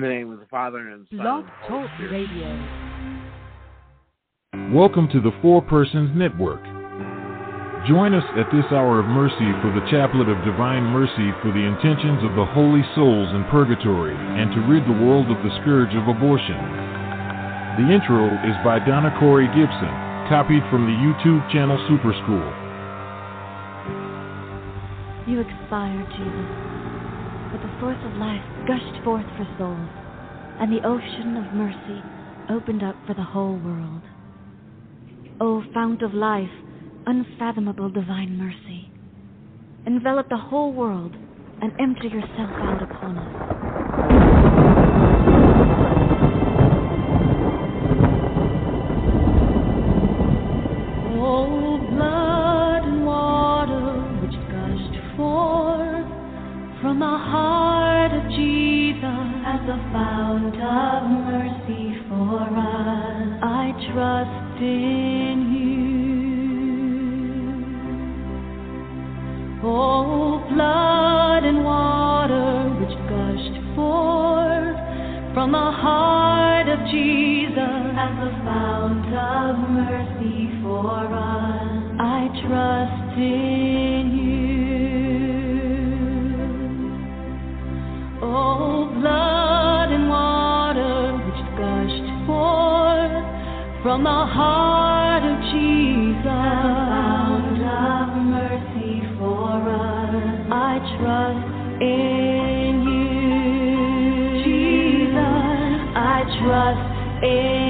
In the name of the Father and the Son. Blog and the Holy Talk Radio. Welcome to the Four Persons Network. Join us at this hour of mercy for the Chaplet of Divine Mercy for the intentions of the holy souls in purgatory and to rid the world of the scourge of abortion. The intro is by Donna Corey Gibson, copied from the YouTube channel Super School. You expired, Jesus, but the source of life gushed forth for souls, and the ocean of mercy opened up for the whole world. O fount of life, unfathomable divine mercy, envelop the whole world and empty yourself out upon us. A fount of mercy for us. I trust in you. Oh, blood and water which gushed forth from the heart of Jesus as a fount of mercy for us. I trust in from the heart of Jesus. Fount of mercy for us. I trust in you. Jesus, I trust in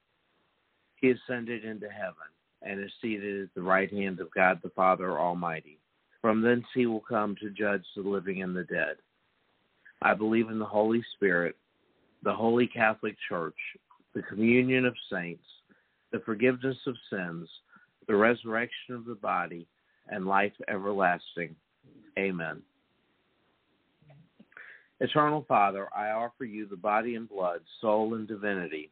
He ascended into heaven and is seated at the right hand of God the Father Almighty. From thence he will come to judge the living and the dead. I believe in the Holy Spirit, the Holy Catholic Church, the communion of saints, the forgiveness of sins, the resurrection of the body, and life everlasting. Amen. Eternal Father, I offer you the body and blood, soul and divinity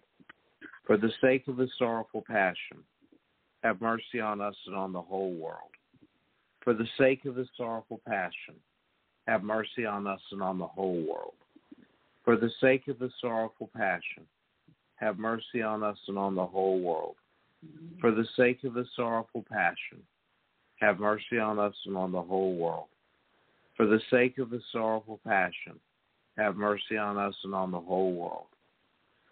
For the sake of his sorrowful passion, have mercy on us and on the whole world. For the sake of his sorrowful passion, have mercy on us and on the whole world. For the sake of his sorrowful passion, have mercy on us and on the whole world. For the sake of his sorrowful passion, have mercy on us and on the whole world. For the sake of his sorrowful passion, have mercy on us and on the whole world.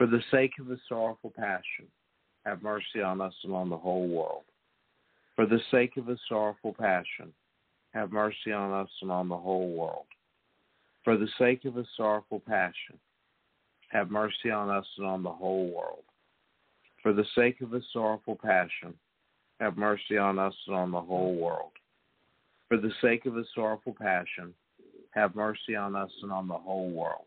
For the sake of his sorrowful passion, have mercy on us and on the whole world. For the sake of his sorrowful passion, have mercy on us and on the whole world. For the sake of his sorrowful passion, have mercy on us and on the whole world. For the sake of his sorrowful passion, have mercy on us and on the whole world. For the sake of his sorrowful passion, have mercy on us and on the whole world.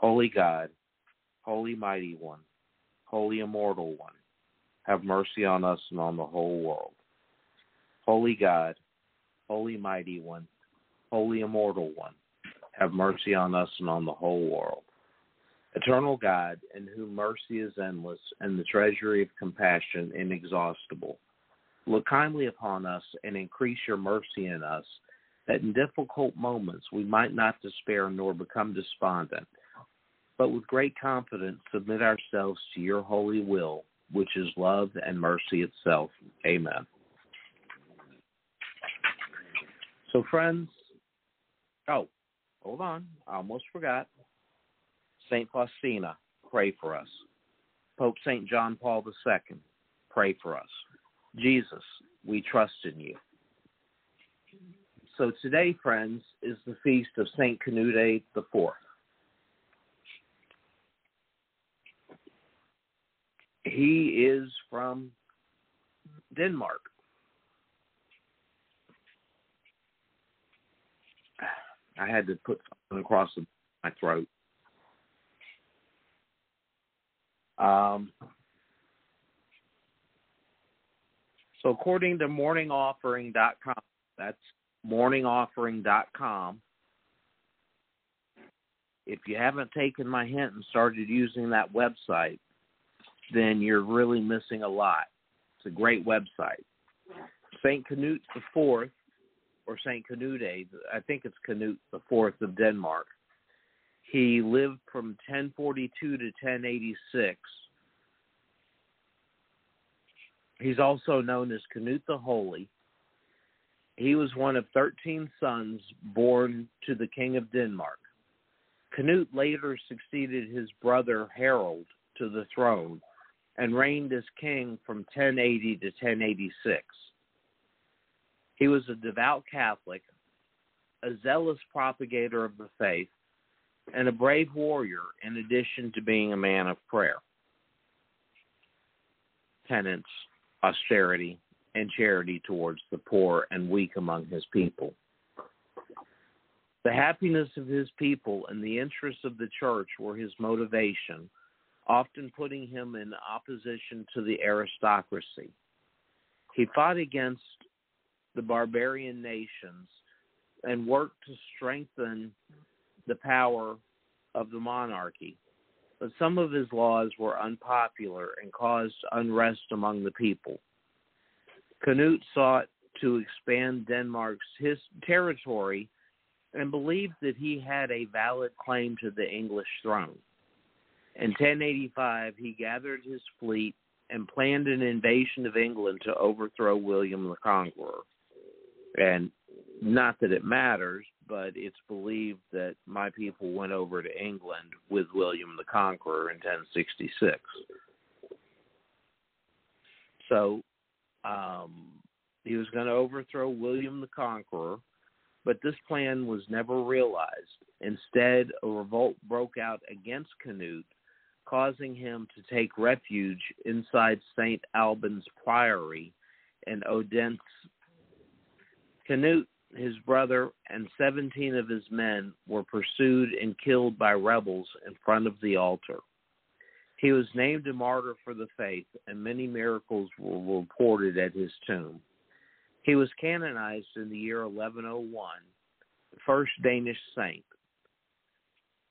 Holy God, Holy Mighty One, Holy Immortal One, have mercy on us and on the whole world. Holy God, Holy Mighty One, Holy Immortal One, have mercy on us and on the whole world. Eternal God, in whom mercy is endless and the treasury of compassion inexhaustible, look kindly upon us and increase your mercy in us, that in difficult moments we might not despair nor become despondent but with great confidence submit ourselves to your holy will, which is love and mercy itself. Amen. So, friends, oh, hold on. I almost forgot. St. Faustina, pray for us. Pope St. John Paul II, pray for us. Jesus, we trust in you. So today, friends, is the feast of St. Canute IV. He is from Denmark. I had to put something across my throat. Um, so according to morningoffering.com, that's morningoffering.com. If you haven't taken my hint and started using that website, then you're really missing a lot. It's a great website. St. Canute the Fourth, or St. Canute, I think it's Canute the Fourth of Denmark. He lived from 1042 to 1086. He's also known as Canute the Holy. He was one of 13 sons born to the King of Denmark. Canute later succeeded his brother Harold to the throne and reigned as king from 1080 to 1086. He was a devout Catholic, a zealous propagator of the faith, and a brave warrior in addition to being a man of prayer. Penance, austerity, and charity towards the poor and weak among his people. The happiness of his people and the interests of the church were his motivation often putting him in opposition to the aristocracy. He fought against the barbarian nations and worked to strengthen the power of the monarchy. But some of his laws were unpopular and caused unrest among the people. Canute sought to expand Denmark's his territory and believed that he had a valid claim to the English throne. In 1085, he gathered his fleet and planned an invasion of England to overthrow William the Conqueror. And not that it matters, but it's believed that my people went over to England with William the Conqueror in 1066. So um, he was going to overthrow William the Conqueror, but this plan was never realized. Instead, a revolt broke out against Canute causing him to take refuge inside St. Alban's Priory in Odense. Canute, his brother, and 17 of his men were pursued and killed by rebels in front of the altar. He was named a martyr for the faith, and many miracles were reported at his tomb. He was canonized in the year 1101, the first Danish saint.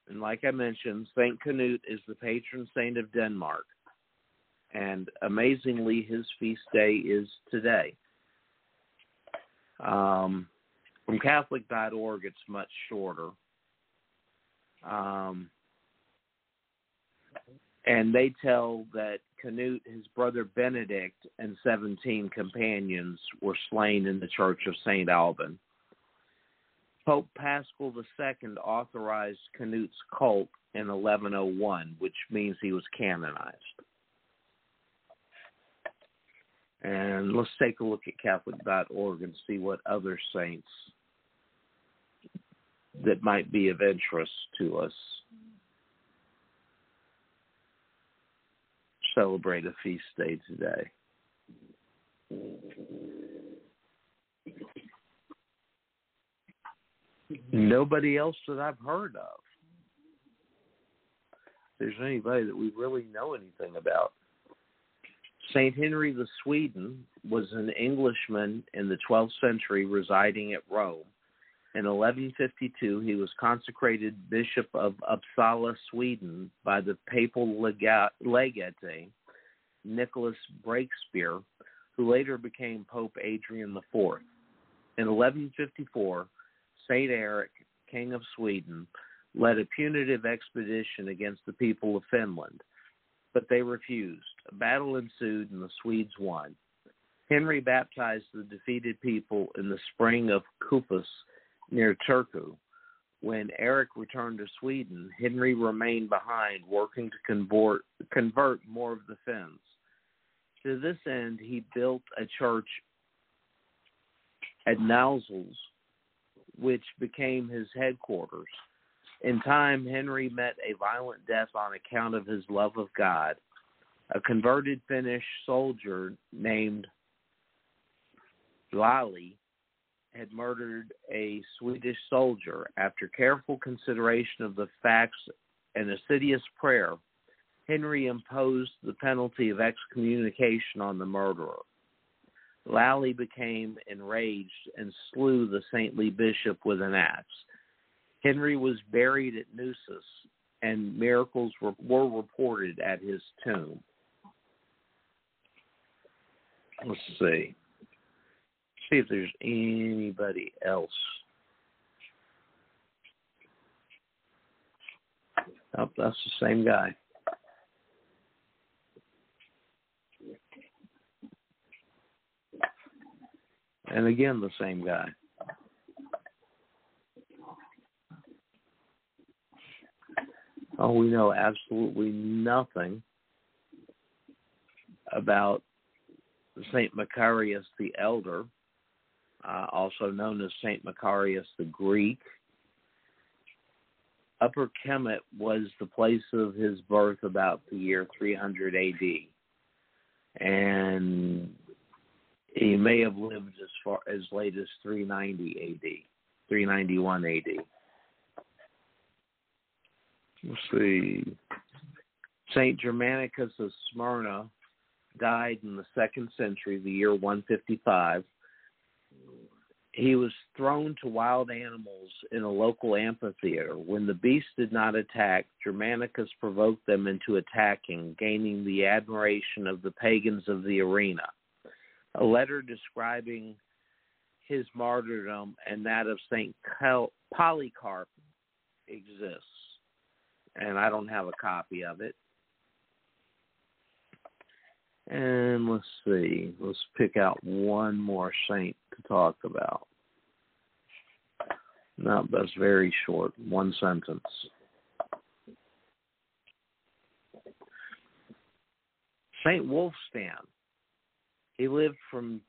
And like I mentioned, Saint Canute is the patron saint of Denmark. And amazingly, his feast day is today. Um, from Catholic.org, it's much shorter. Um, and they tell that Canute, his brother Benedict, and 17 companions were slain in the church of St. Alban. Pope Paschal II authorized Canute's cult in 1101, which means he was canonized. And let's take a look at Catholic.org and see what other saints that might be of interest to us celebrate a feast day today. Nobody else that I've heard of. There's anybody that we really know anything about. St. Henry the Sweden was an Englishman in the 12th century residing at Rome. In 1152, he was consecrated Bishop of Uppsala, Sweden, by the papal legate Nicholas Breakspear, who later became Pope Adrian IV. In 1154, Saint Eric, King of Sweden, led a punitive expedition against the people of Finland, but they refused. A battle ensued and the Swedes won. Henry baptized the defeated people in the spring of Kupus near Turku. When Eric returned to Sweden, Henry remained behind, working to convert, convert more of the Finns. To this end, he built a church at Nousis, which became his headquarters. In time, Henry met a violent death on account of his love of God. A converted Finnish soldier named Lalli had murdered a Swedish soldier. After careful consideration of the facts and assiduous prayer, Henry imposed the penalty of excommunication on the murderer. Lalli became enraged and slew the saintly bishop with an axe. Henry was buried at Nousis, and miracles were, were reported at his tomb. Let's see. See if there's anybody else. Oh, that's the same guy. And again, the same guy. Oh, we know absolutely nothing about Saint Macarius the Elder, uh, also known as Saint Macarius the Greek. Upper Kemet was the place of his birth about the year 300 AD. And he may have lived as far as late as 390 AD, 391 AD. Let's see. Saint Germanicus of Smyrna died in the second century, the year 155. He was thrown to wild animals in a local amphitheater. When the beasts did not attack, Germanicus provoked them into attacking, gaining the admiration of the pagans of the arena. A letter describing his martyrdom and that of St. Polycarp exists, and I don't have a copy of it. And let's see, let's pick out one more saint to talk about. No, that's very short, one sentence. Saint Wulfstan. He lived from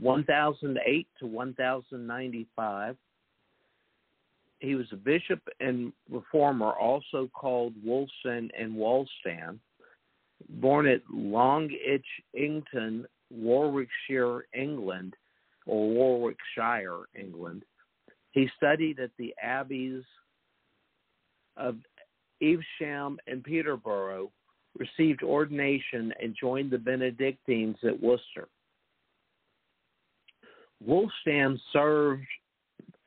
1008 to 1095. He was a bishop and reformer, also called Wulfstan and Wulfstan born at Long Itchington, Warwickshire, England, or Warwickshire, England. He studied at the abbeys of Evesham and Peterborough, received ordination, and joined the Benedictines at Worcester. Wulfstan served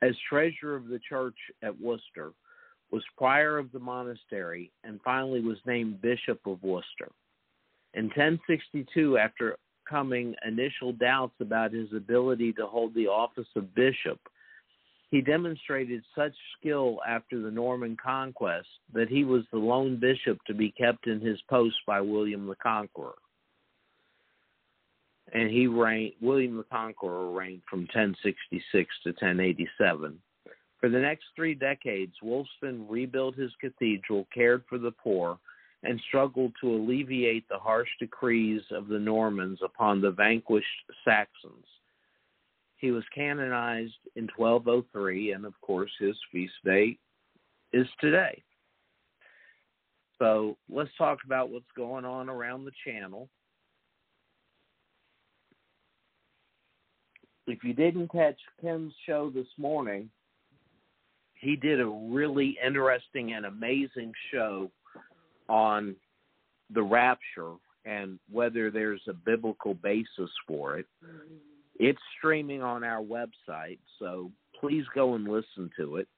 as treasurer of the church at Worcester, was prior of the monastery, and finally was named Bishop of Worcester. In 1062, after coming initial doubts about his ability to hold the office of bishop, he demonstrated such skill after the Norman conquest that he was the lone bishop to be kept in his post by William the Conqueror. And he reigned, William the Conqueror reigned from 1066 to 1087. For the next three decades, Wulfstan rebuilt his cathedral, cared for the poor, and struggled to alleviate the harsh decrees of the Normans upon the vanquished Saxons. He was canonized in 1203, and of course, his feast day is today. So let's talk about what's going on around the channel. If you didn't catch Ken's show this morning, he did a really interesting and amazing show on the rapture and whether there's a biblical basis for it. It's streaming on our website, so please go and listen to it.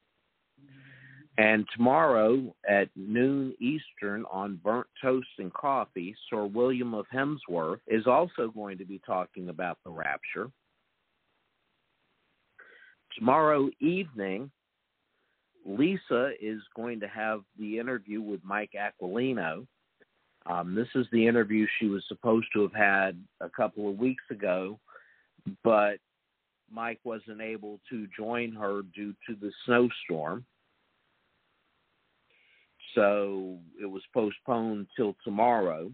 And tomorrow at noon Eastern on Burnt Toast and Coffee, Sir William of Hemsworth is also going to be talking about the rapture. Tomorrow evening, Lisa is going to have the interview with Mike Aquilino. Um, this is the interview she was supposed to have had a couple of weeks ago, but Mike wasn't able to join her due to the snowstorm. So it was postponed till tomorrow.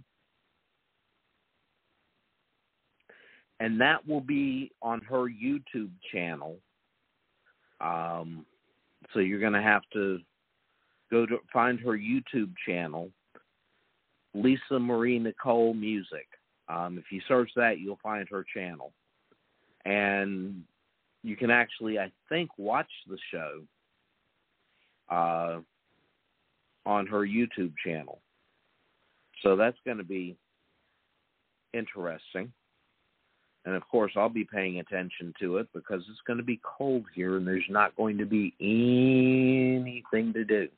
And that will be on her YouTube channel. Um, so you're going to have to go to find her YouTube channel, Lisa Marie Nicole Music. Um, if you search that, you'll find her channel, and you can actually, I think, watch the show uh, on her YouTube channel. So that's going to be interesting. And of course, I'll be paying attention to it because it's going to be cold here and there's not going to be anything to do.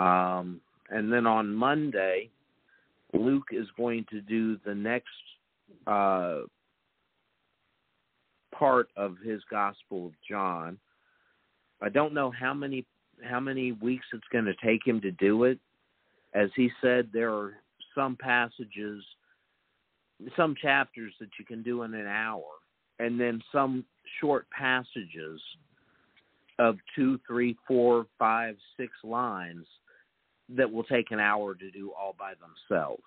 Um, and then on Monday, Luke is going to do the next uh, part of his Gospel of John. I don't know how many how many weeks it's going to take him to do it. As he said, there are some passages some chapters that you can do in an hour, and then some short passages of two, three, four, five, six lines that will take an hour to do all by themselves.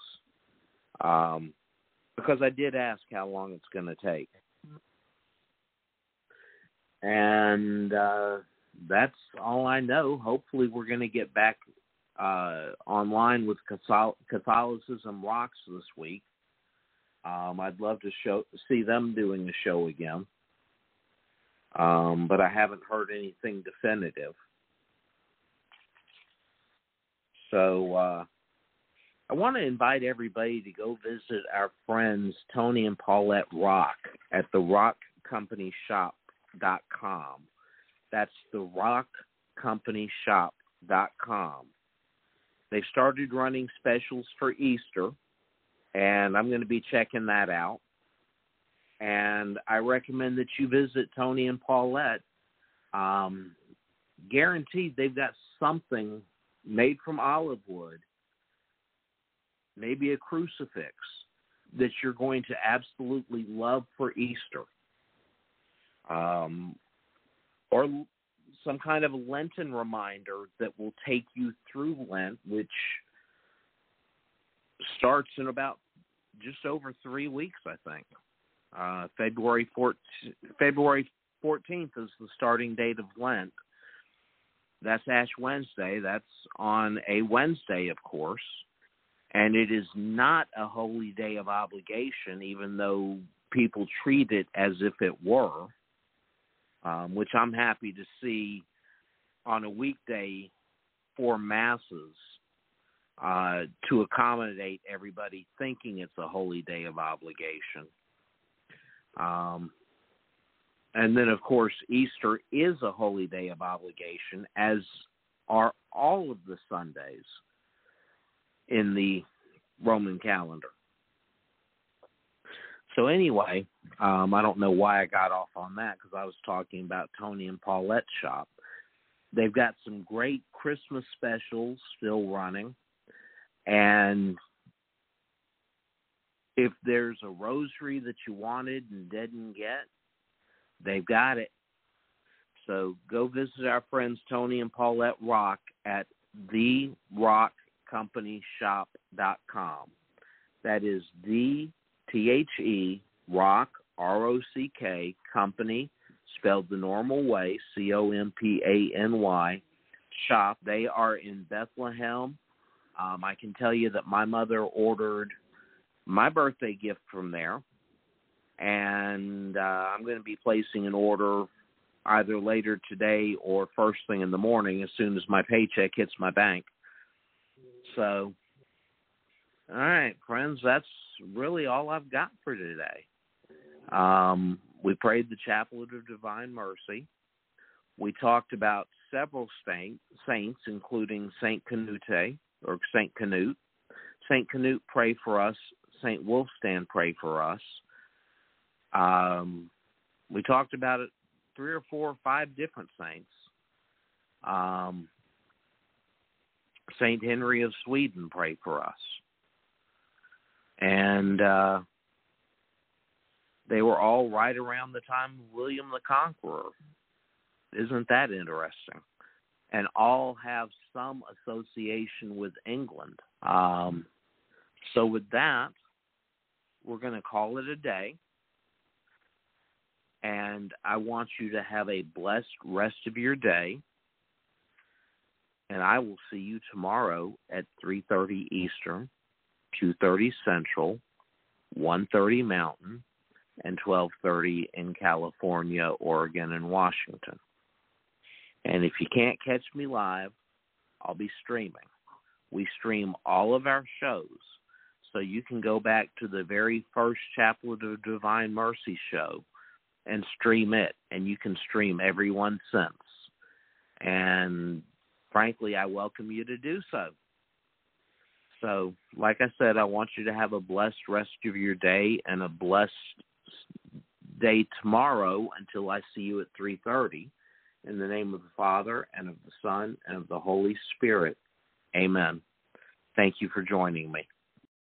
Um, because I did ask how long it's going to take. And uh, that's all I know. Hopefully, we're going to get back uh, online with Catholicism Rocks this week. Um, I'd love to show see them doing the show again, um, but I haven't heard anything definitive. So uh, I want to invite everybody to go visit our friends Tony and Paulette Rock at the rockcompanyshop.com. That's the rockcompanyshop.com. They've started running specials for Easter and I'm going to be checking that out. And I recommend that you visit Tony and Paulette. Um, guaranteed, they've got something made from olive wood, maybe a crucifix that you're going to absolutely love for Easter, um, or some kind of Lenten reminder that will take you through Lent, which starts in about just over three weeks, I think. Uh, February 14th, February 14th is the starting date of Lent. That's Ash Wednesday. That's on a Wednesday, of course. And it is not a holy day of obligation, even though people treat it as if it were, um, which I'm happy to see on a weekday for masses uh, to accommodate everybody thinking it's a holy day of obligation. Um, and then, of course, Easter is a holy day of obligation, as are all of the Sundays in the Roman calendar. So, anyway, um, I don't know why I got off on that because I was talking about Tony and Paulette's shop. They've got some great Christmas specials still running. And if there's a rosary that you wanted and didn't get, they've got it. So go visit our friends Tony and Paulette Rock at therockcompanyshop.com. That is the T H E Rock R O C K Company spelled the normal way C O M P A N Y shop. They are in Bethlehem, um, I can tell you that my mother ordered my birthday gift from there, and uh, I'm going to be placing an order either later today or first thing in the morning as soon as my paycheck hits my bank. So, all right, friends, that's really all I've got for today. Um, we prayed the Chaplet of Divine Mercy. We talked about several saint, saints, including Saint Canute, or St. Canute. St. Canute, pray for us. St. Wulfstan, pray for us. Um, we talked about it three or four or five different saints. Um, Saint Henry of Sweden prayed for us, and uh, they were all right around the time of William the Conqueror. Isn't that interesting? And all have some association with England. Um, so, with that, we're going to call it a day. And I want you to have a blessed rest of your day. And I will see you tomorrow at 3:30 Eastern, 2:30 Central, 1:30 Mountain, and 12:30 in California, Oregon, and Washington. And if you can't catch me live, I'll be streaming. We stream all of our shows. So you can go back to the very first Chaplet of Divine Mercy show and stream it, and you can stream every one since. And frankly, I welcome you to do so. So, like I said, I want you to have a blessed rest of your day and a blessed day tomorrow until I see you at 3:30 in the name of the Father and of the Son and of the Holy Spirit. Amen. Thank you for joining me.